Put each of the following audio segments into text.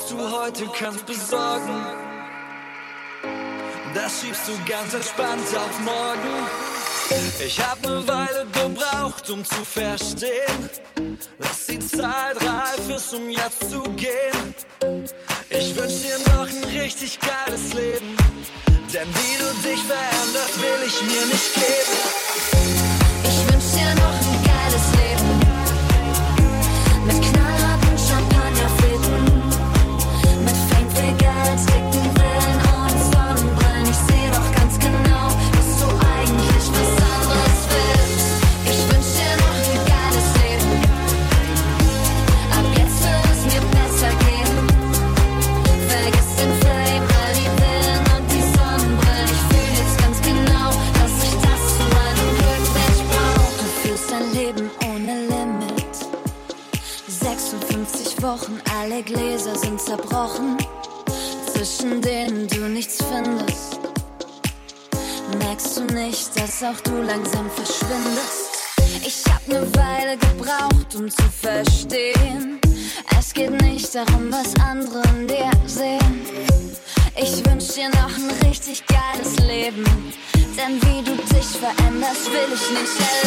was du heute kannst besorgen. Das schiebst du ganz entspannt auf morgen. Ich hab ne Weile gebraucht, um zu verstehen, dass die Zeit reif ist, um jetzt zu gehen. Ich wünsch dir noch ein richtig geiles Leben, denn wie du dich veränderst, will ich mir nicht geben. Ich wünsch dir noch ein foolishness.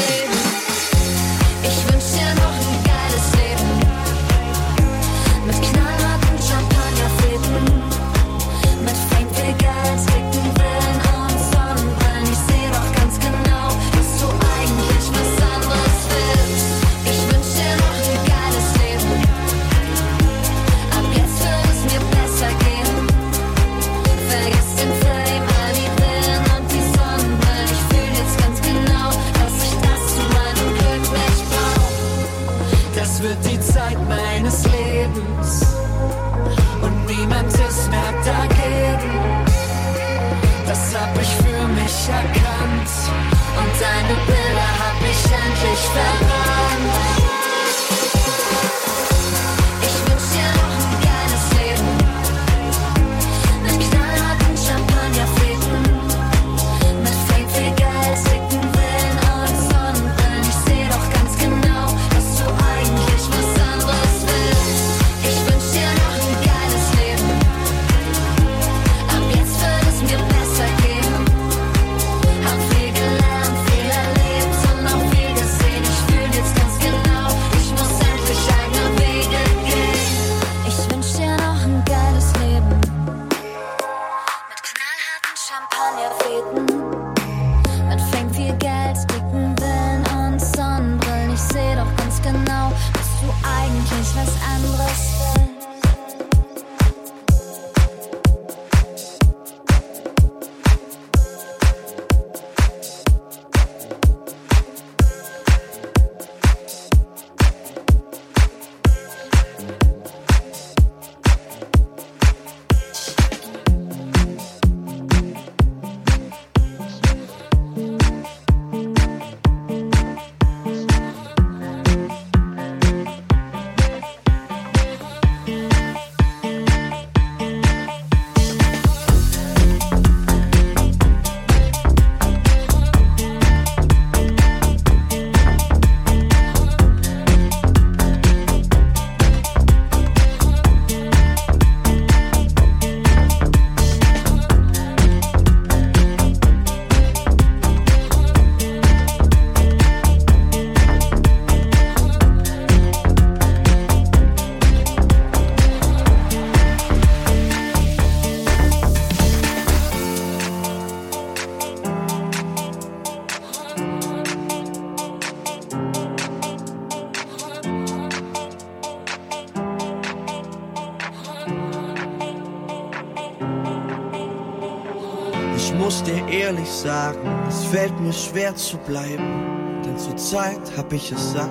mir schwer zu bleiben, denn zurzeit hab ich es satt.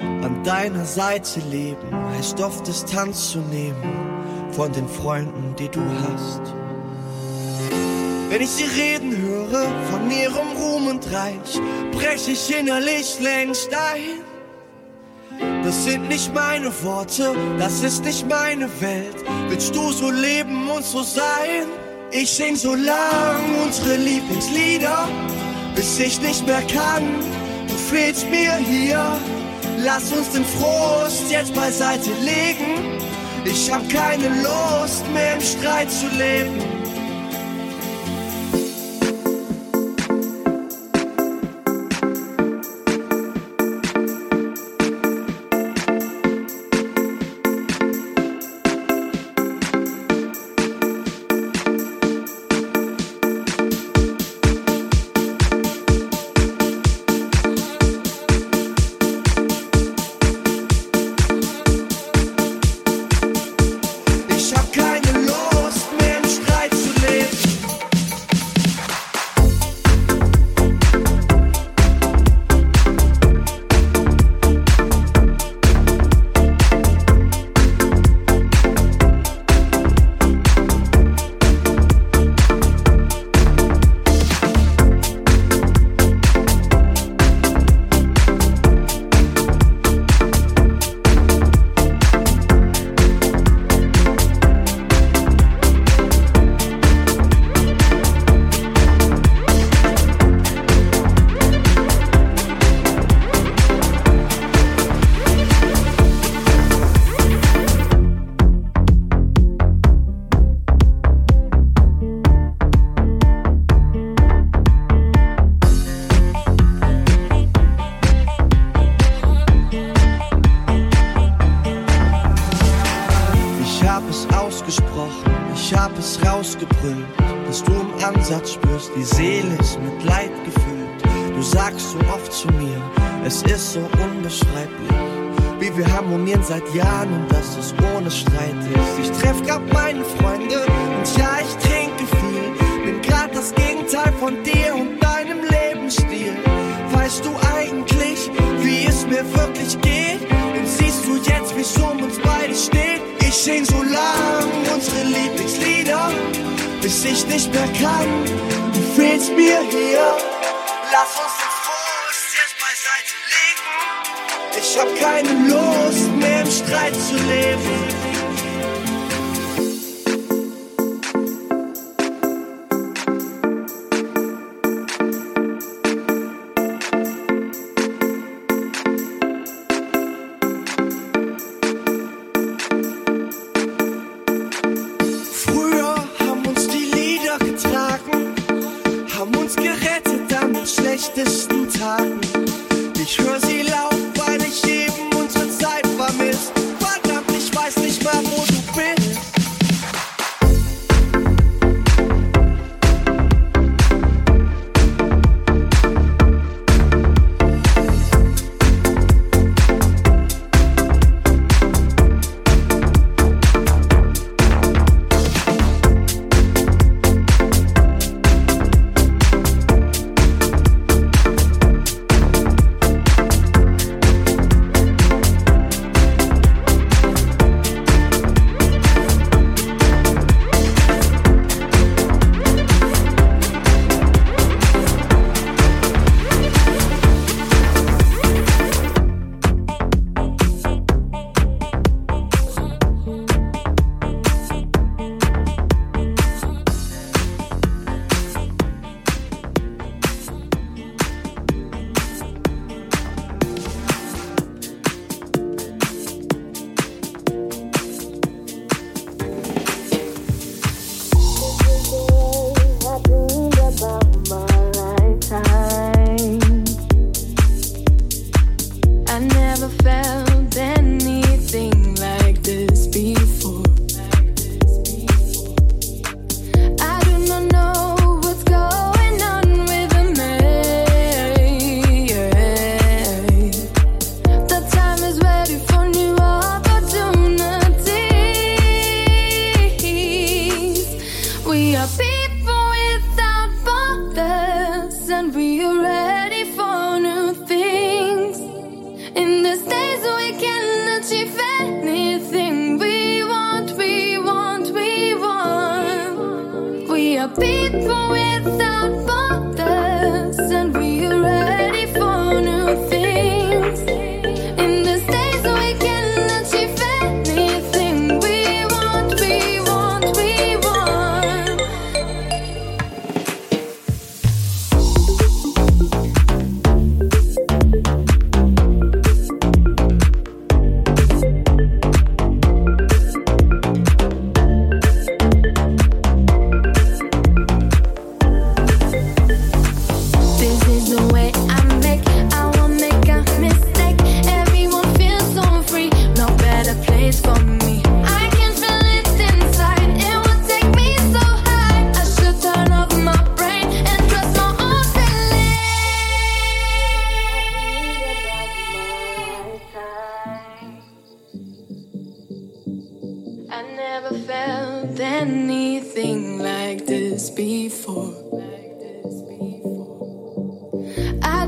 An deiner Seite leben heißt oft Distanz zu nehmen von den Freunden, die du hast. Wenn ich sie reden höre von ihrem Ruhm und Reich, brech ich innerlich längst ein. Das sind nicht meine Worte, das ist nicht meine Welt. Willst du so leben und so sein? Ich sing so lang unsere Lieblingslieder, bis ich nicht mehr kann. Du fehlst mir hier. Lass uns den Frust jetzt beiseite legen. Ich hab keine Lust mehr im Streit zu leben. sagst so oft zu mir, es ist so unbeschreiblich. Wie wir harmonieren seit Jahren und dass es ohne Streit ist. Ich treff grad meine Freunde und ja, ich trinke viel. Bin grad das Gegenteil von dir und deinem Lebensstil. Weißt du eigentlich, wie es mir wirklich geht? Und siehst du jetzt, wie es um uns beide steht? Ich sing so lang unsere Lieblingslieder, bis ich nicht mehr kann. Du fehlst mir hier. Lass uns Ich hab keine Lust mehr im Streit zu leben.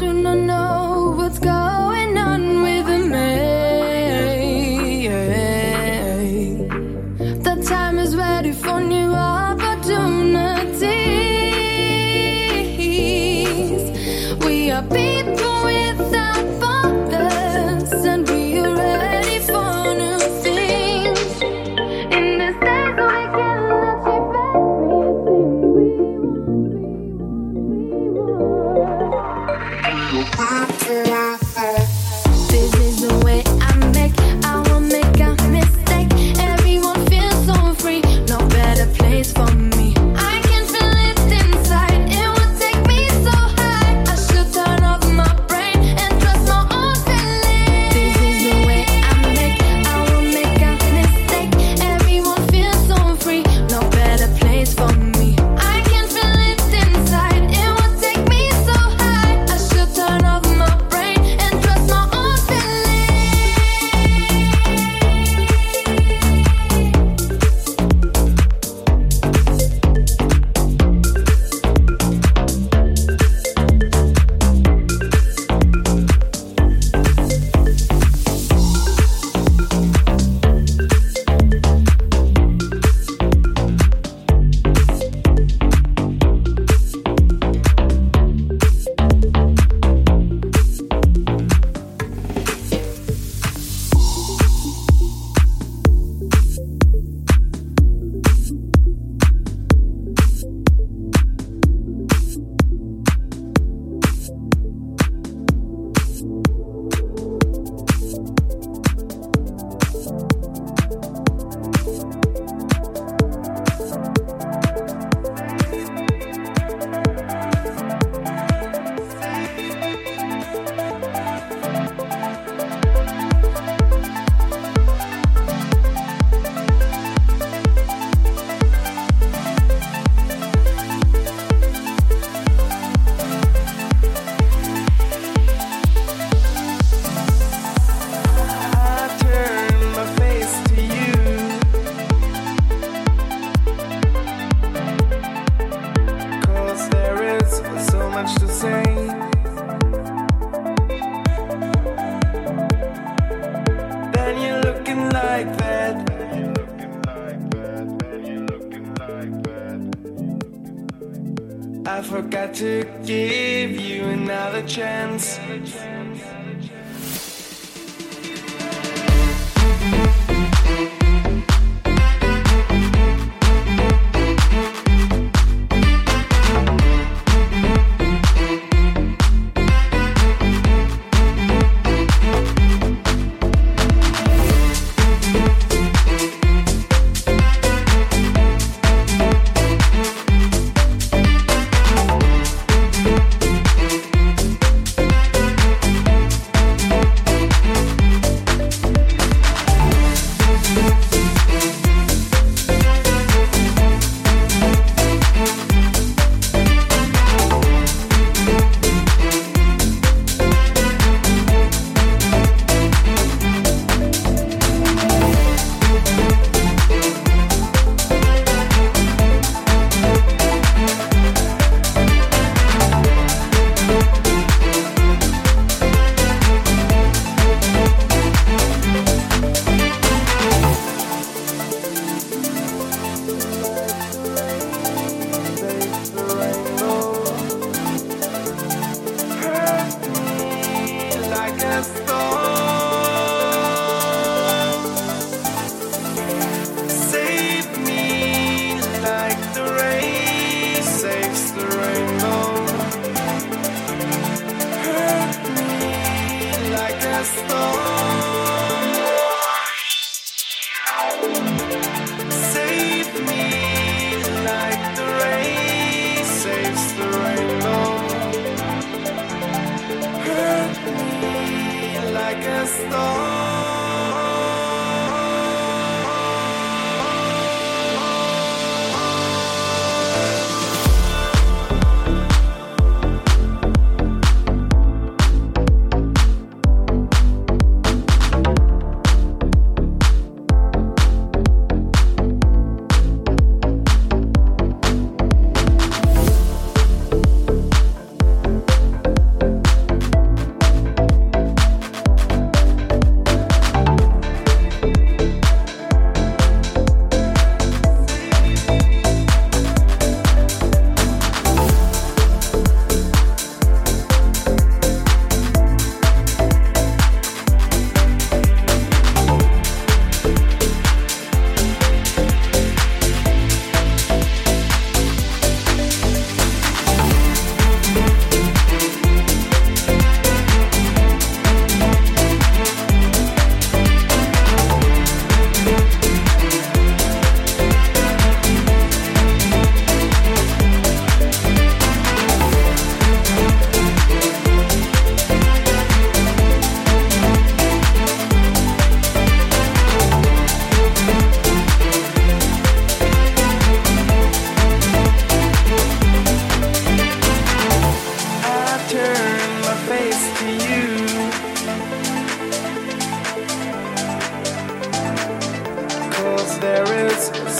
do not know.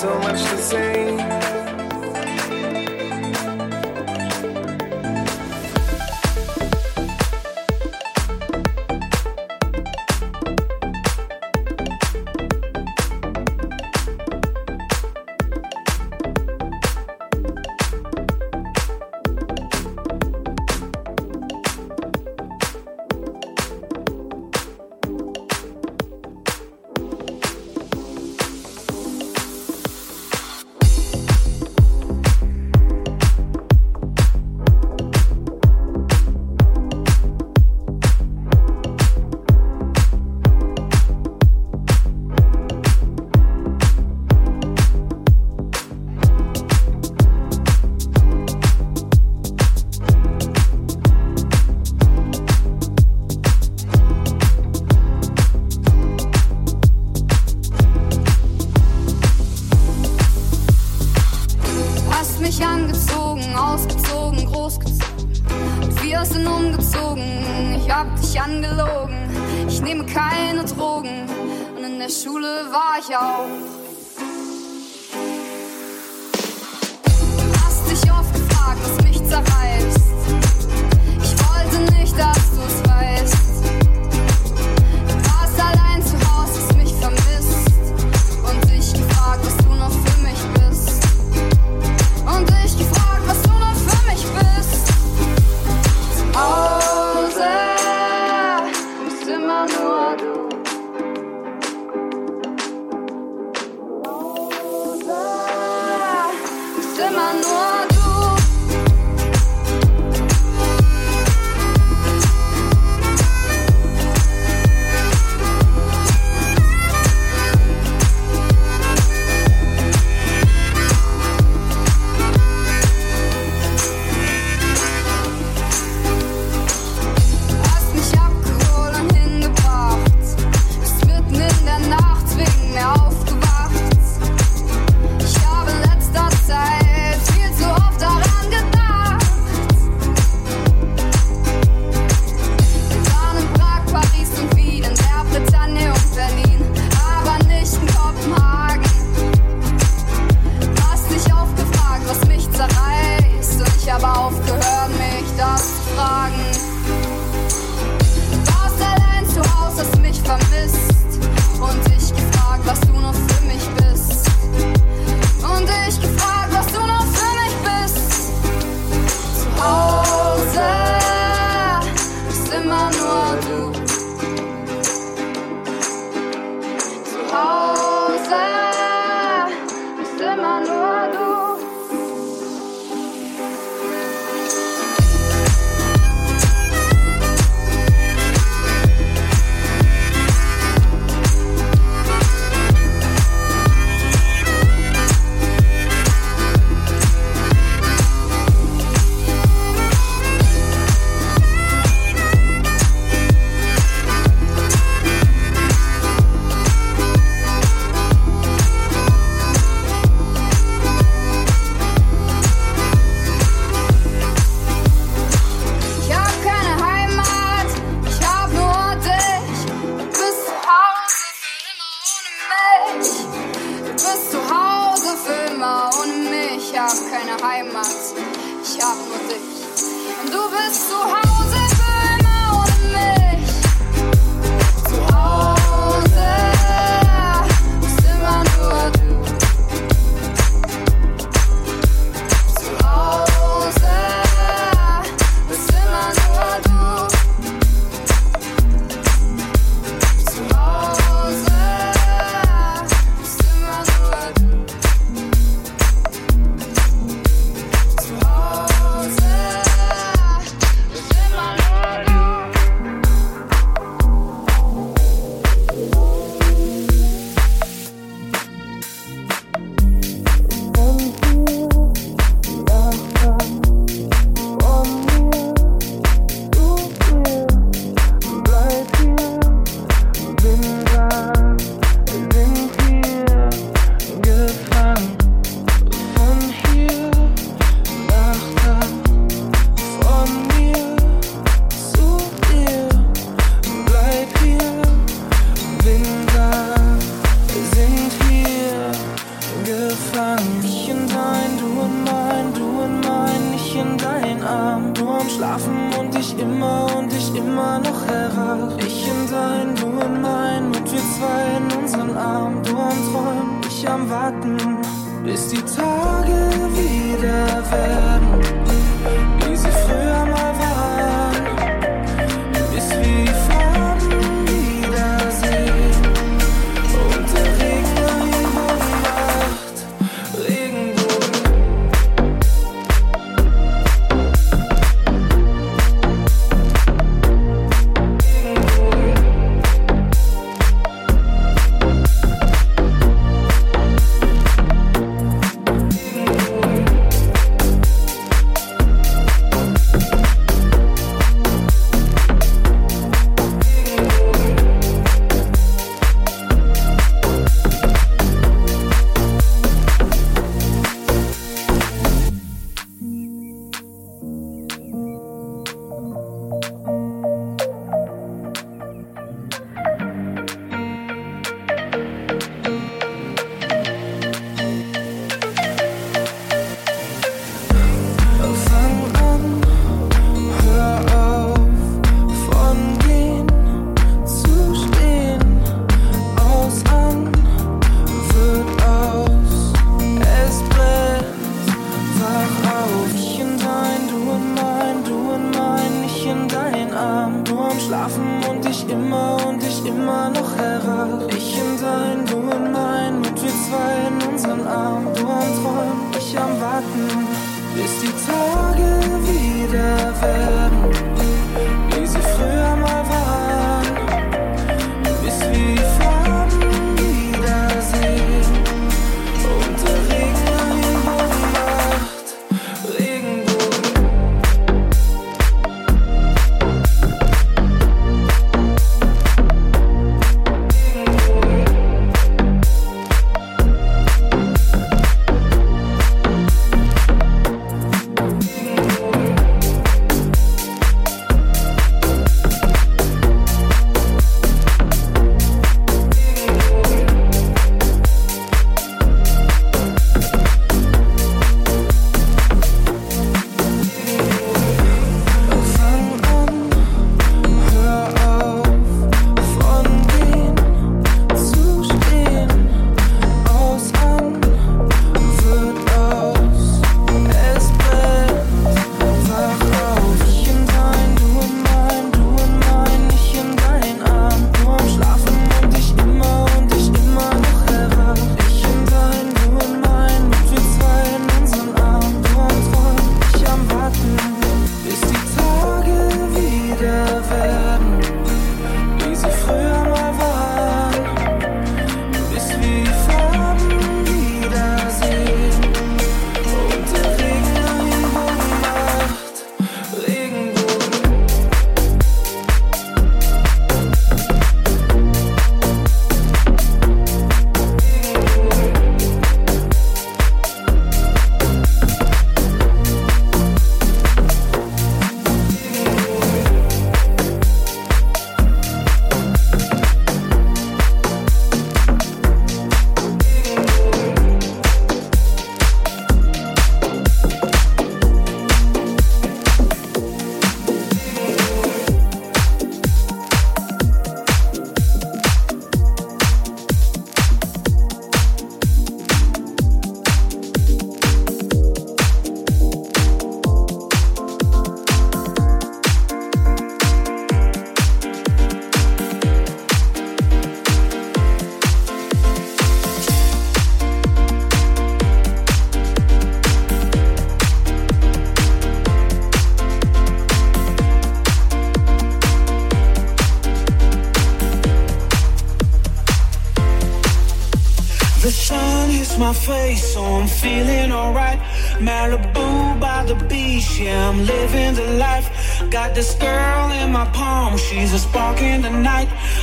so much to say.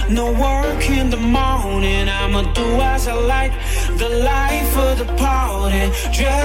No work in the morning, I'ma do as I like. The life of the party, just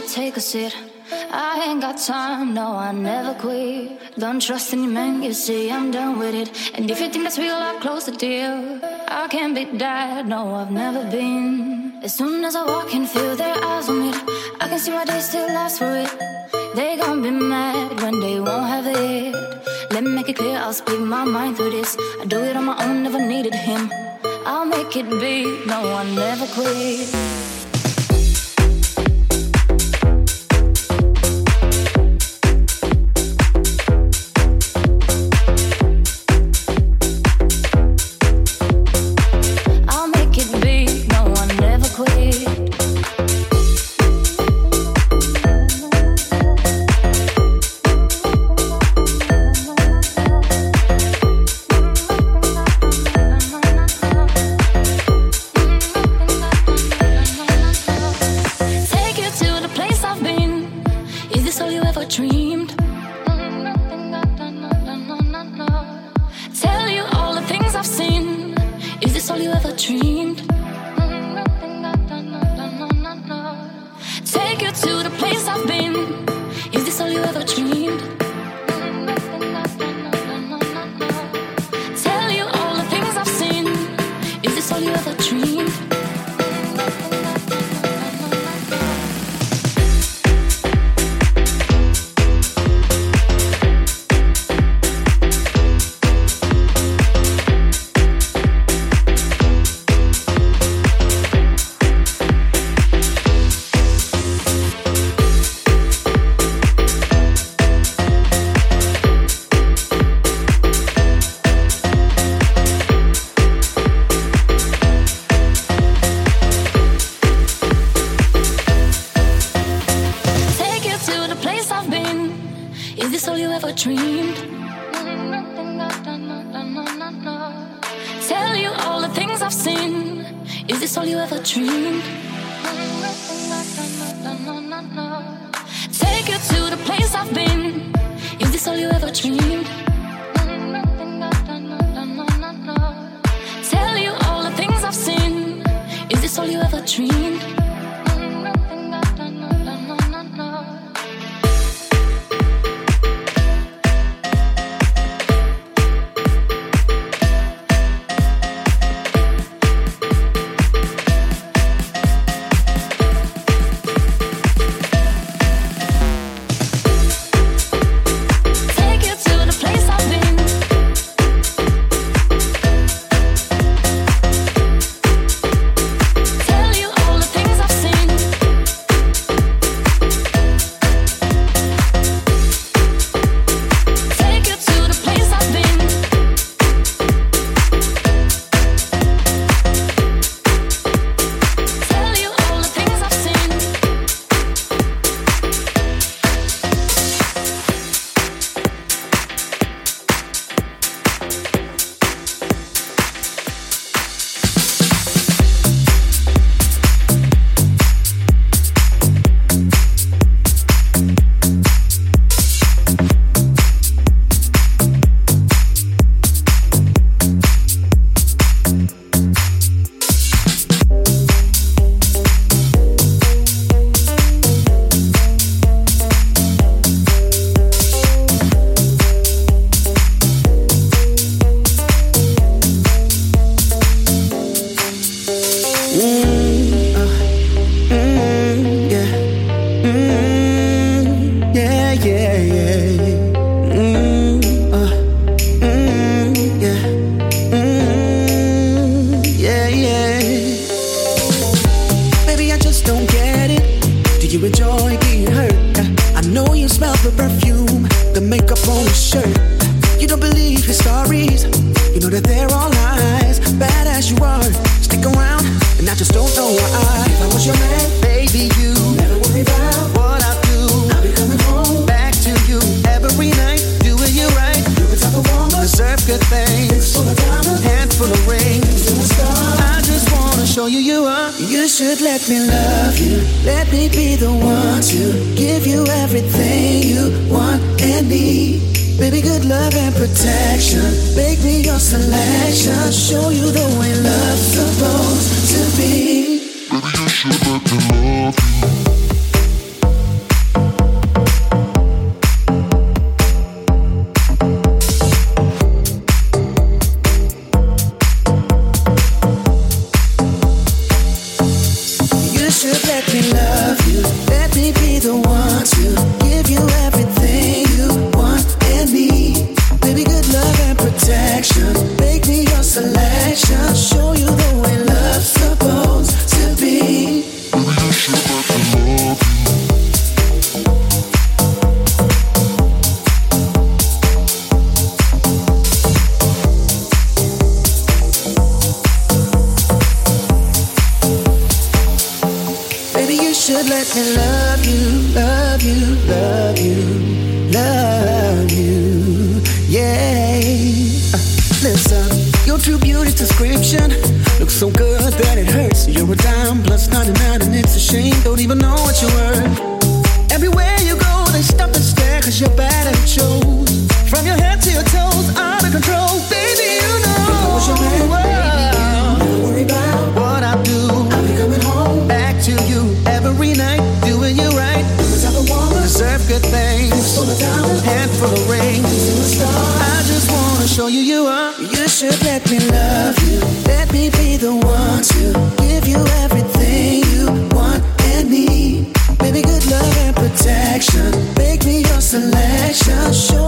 should take a seat. I ain't got time, no, I never quit. Don't trust any man, you see, I'm done with it. And if you think that's real, I'll close the deal. I can't be that, no, I've never been. As soon as I walk in, feel their eyes on me. I can see why they still ask for it. They gon' be mad when they won't have it. Let me make it clear, I'll speak my mind through this. I do it on my own, never needed him. I'll make it big, no, I never quit. should let me love you. Let me be the one to give you everything you want and need. Baby, good love and protection. Make me your selection. Show you the way love's supposed to be. Baby, you should let me love you. selection show.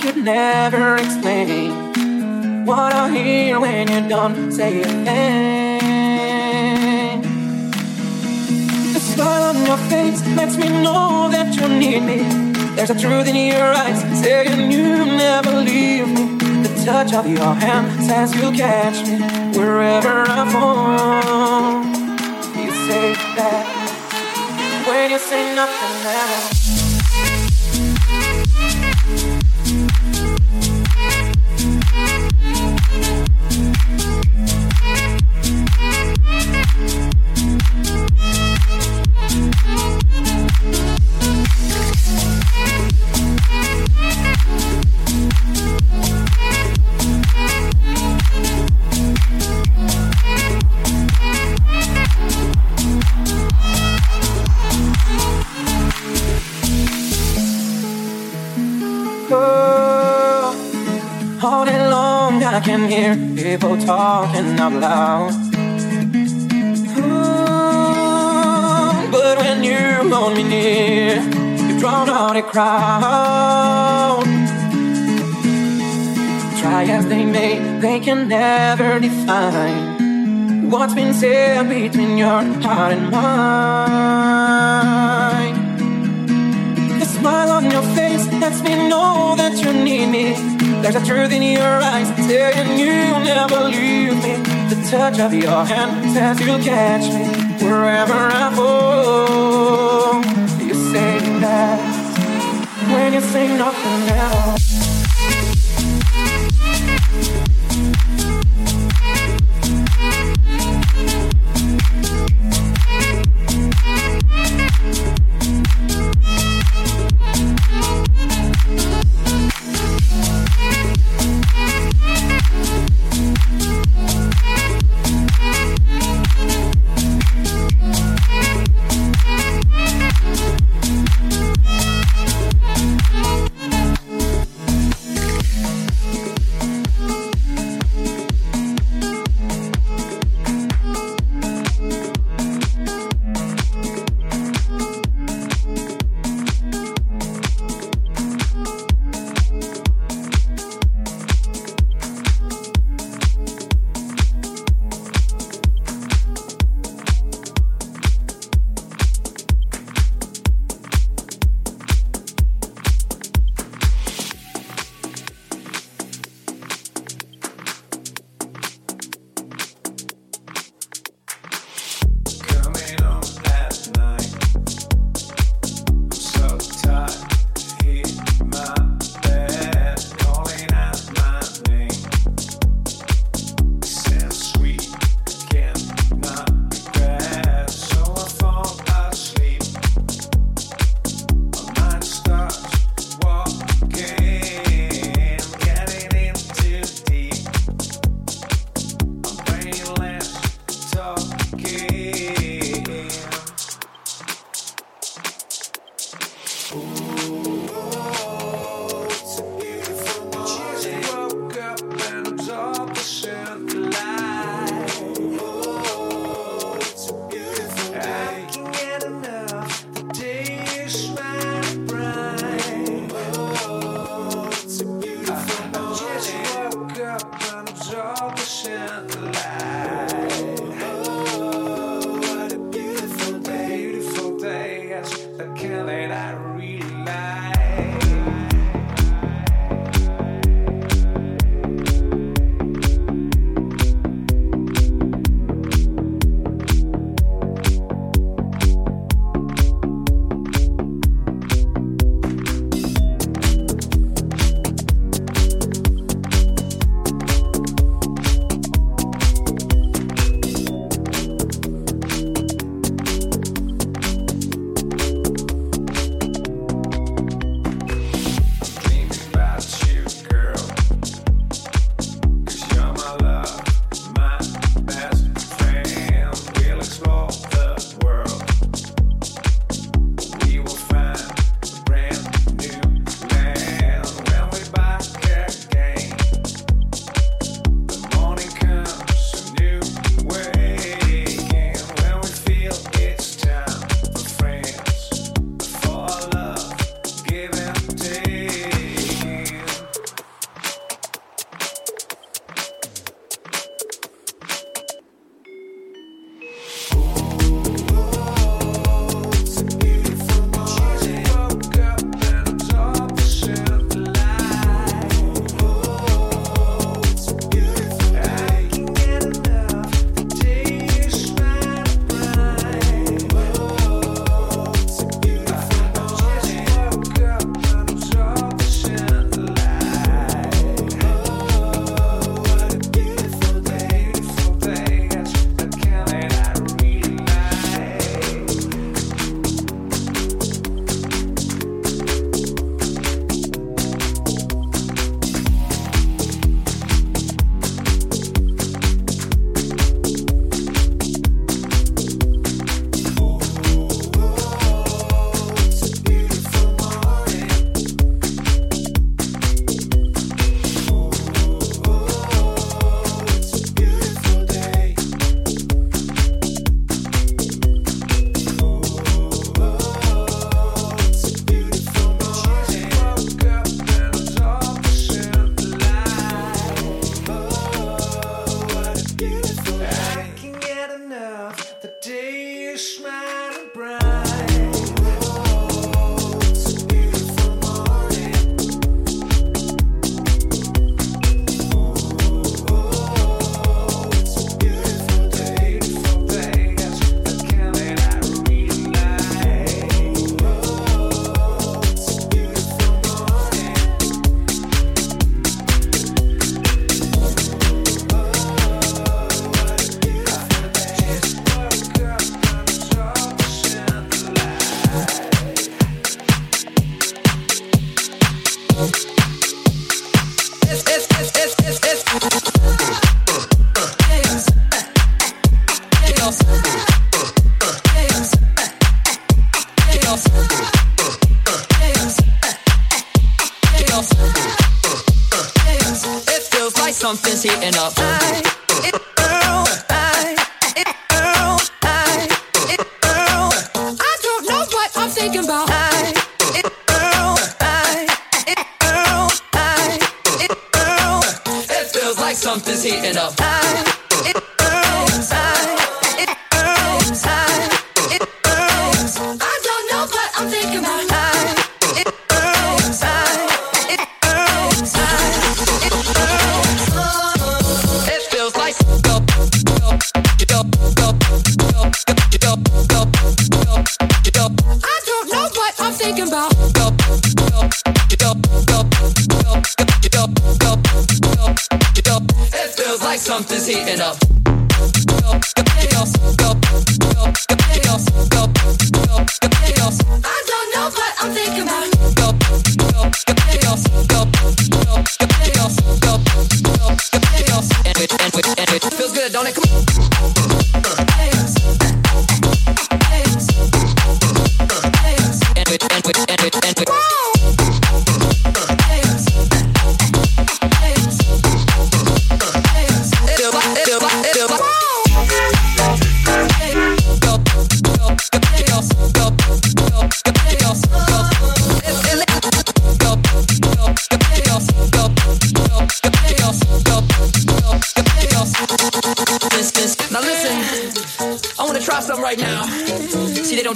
Could never explain what I hear when you don't say a thing. The smile on your face lets me know that you need me. There's a truth in your eyes saying you never leave me. The touch of your hand says you'll catch me wherever I fall. You say that when you say nothing at I people talking out loud. Ooh, but when you hold me near, you drown out a crowd. Try as they may, they can never define what's been said between your heart and mine. The smile on your face lets me know that you need me. There's a truth in your eyes saying you'll never leave me. The touch of your hand says you'll catch me wherever I fall. You say that when you say nothing else. Feels good, don't it? Come don't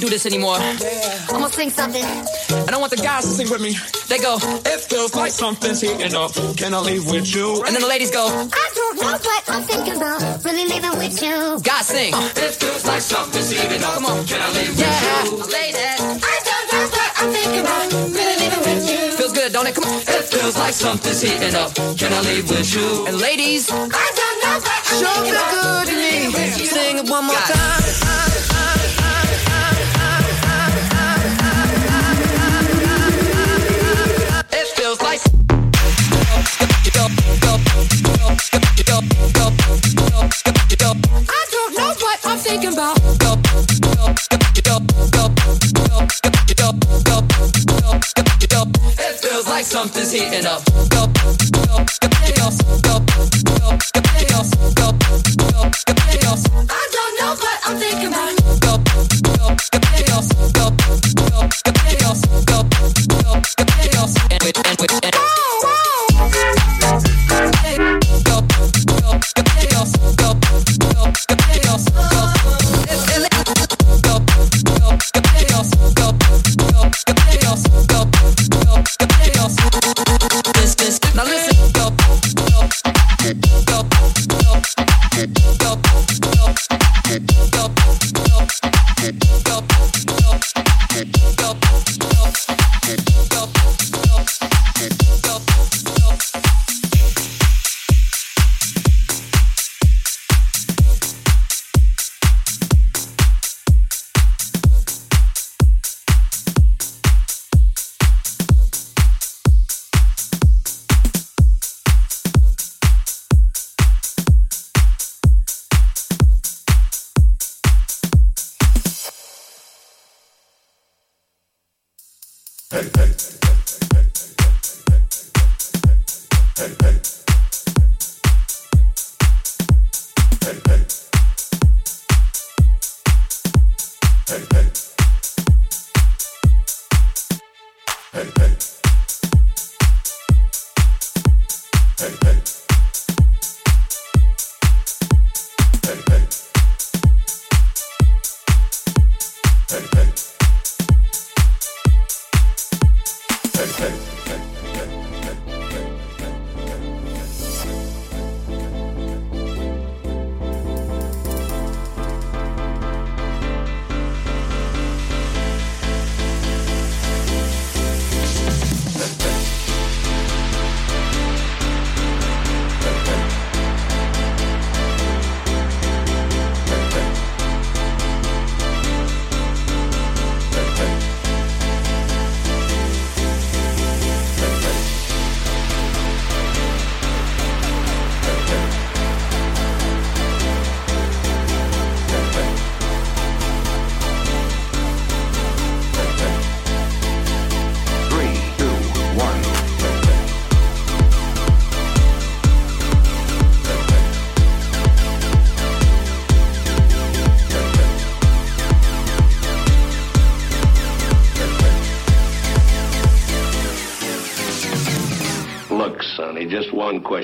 do this anymore. I'm gonna sing something. And I want the guys to sing with me. They go, It feels like something's heating up. Can I leave with you? And then the ladies go, I don't know what I'm thinking about. Really leaving with you. Guys sing. It feels like something's heating up. Come on. Can I leave yeah. with you? Ladies. I don't know what I'm thinking about. Really leaving with you. Feels good, don't it? Come on. It feels like something's heating up. Can I leave with you? And ladies. I don't know what I'm Show thinking about. good to me. Sing it one more time. Something's heating up. I don't know, but I'm thinking about.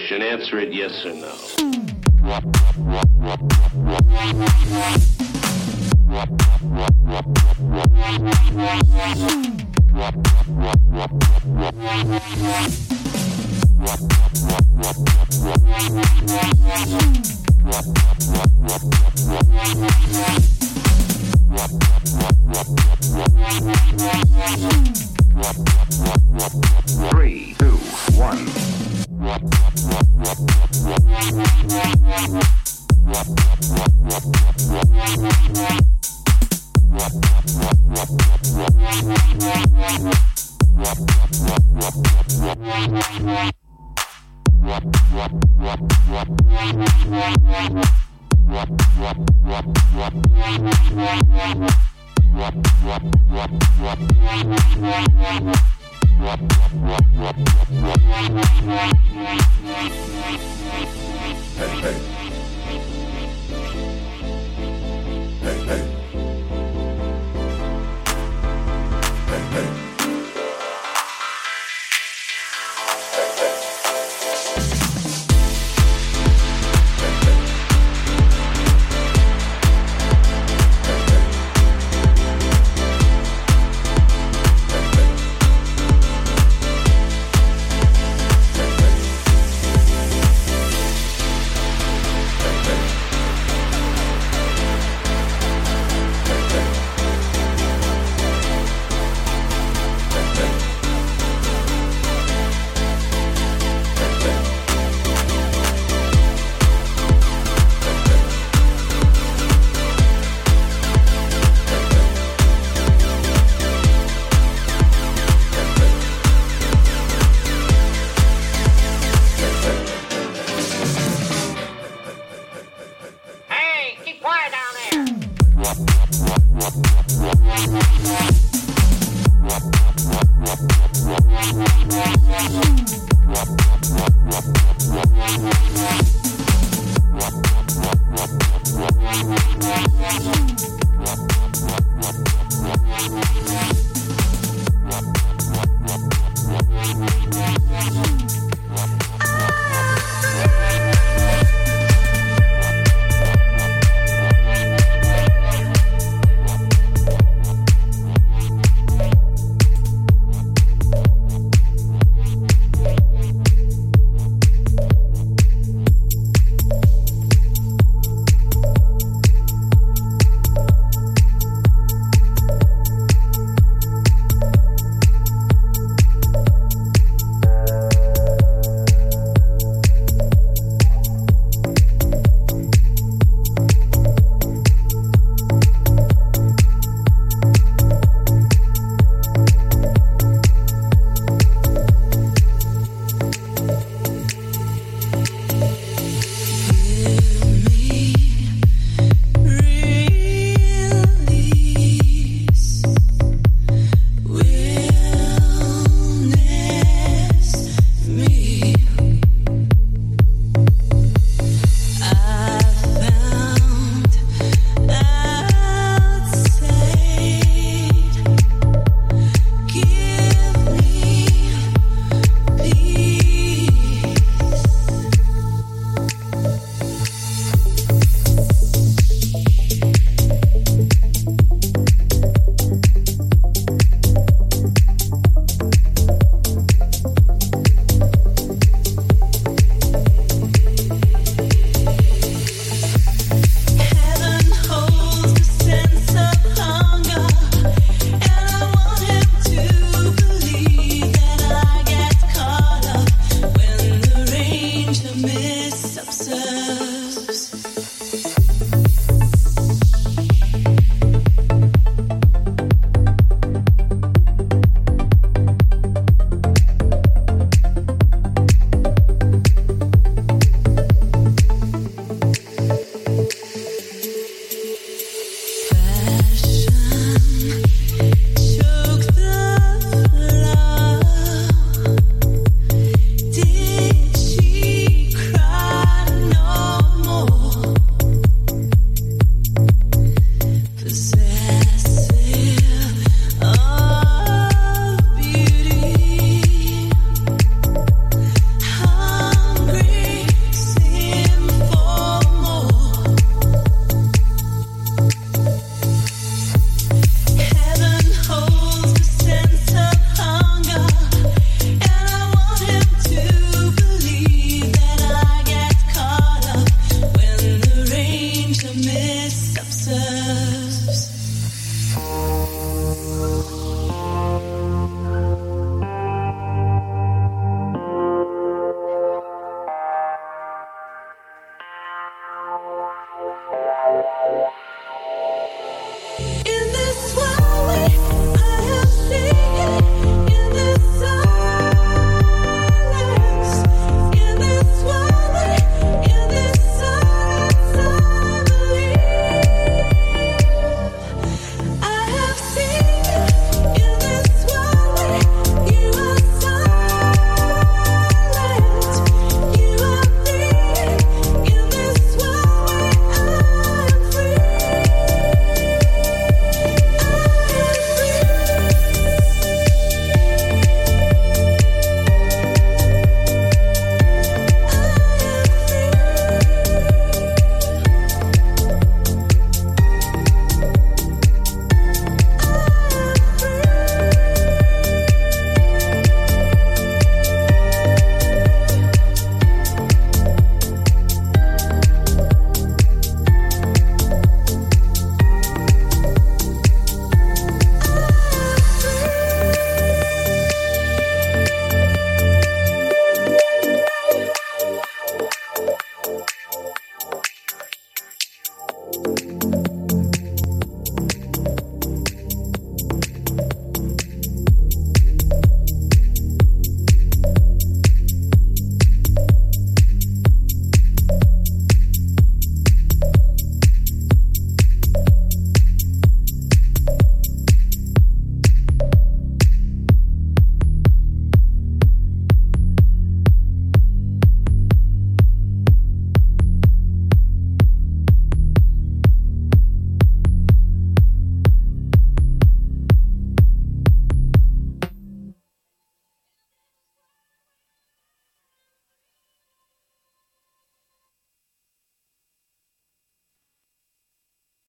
Question. Answer it yes or no.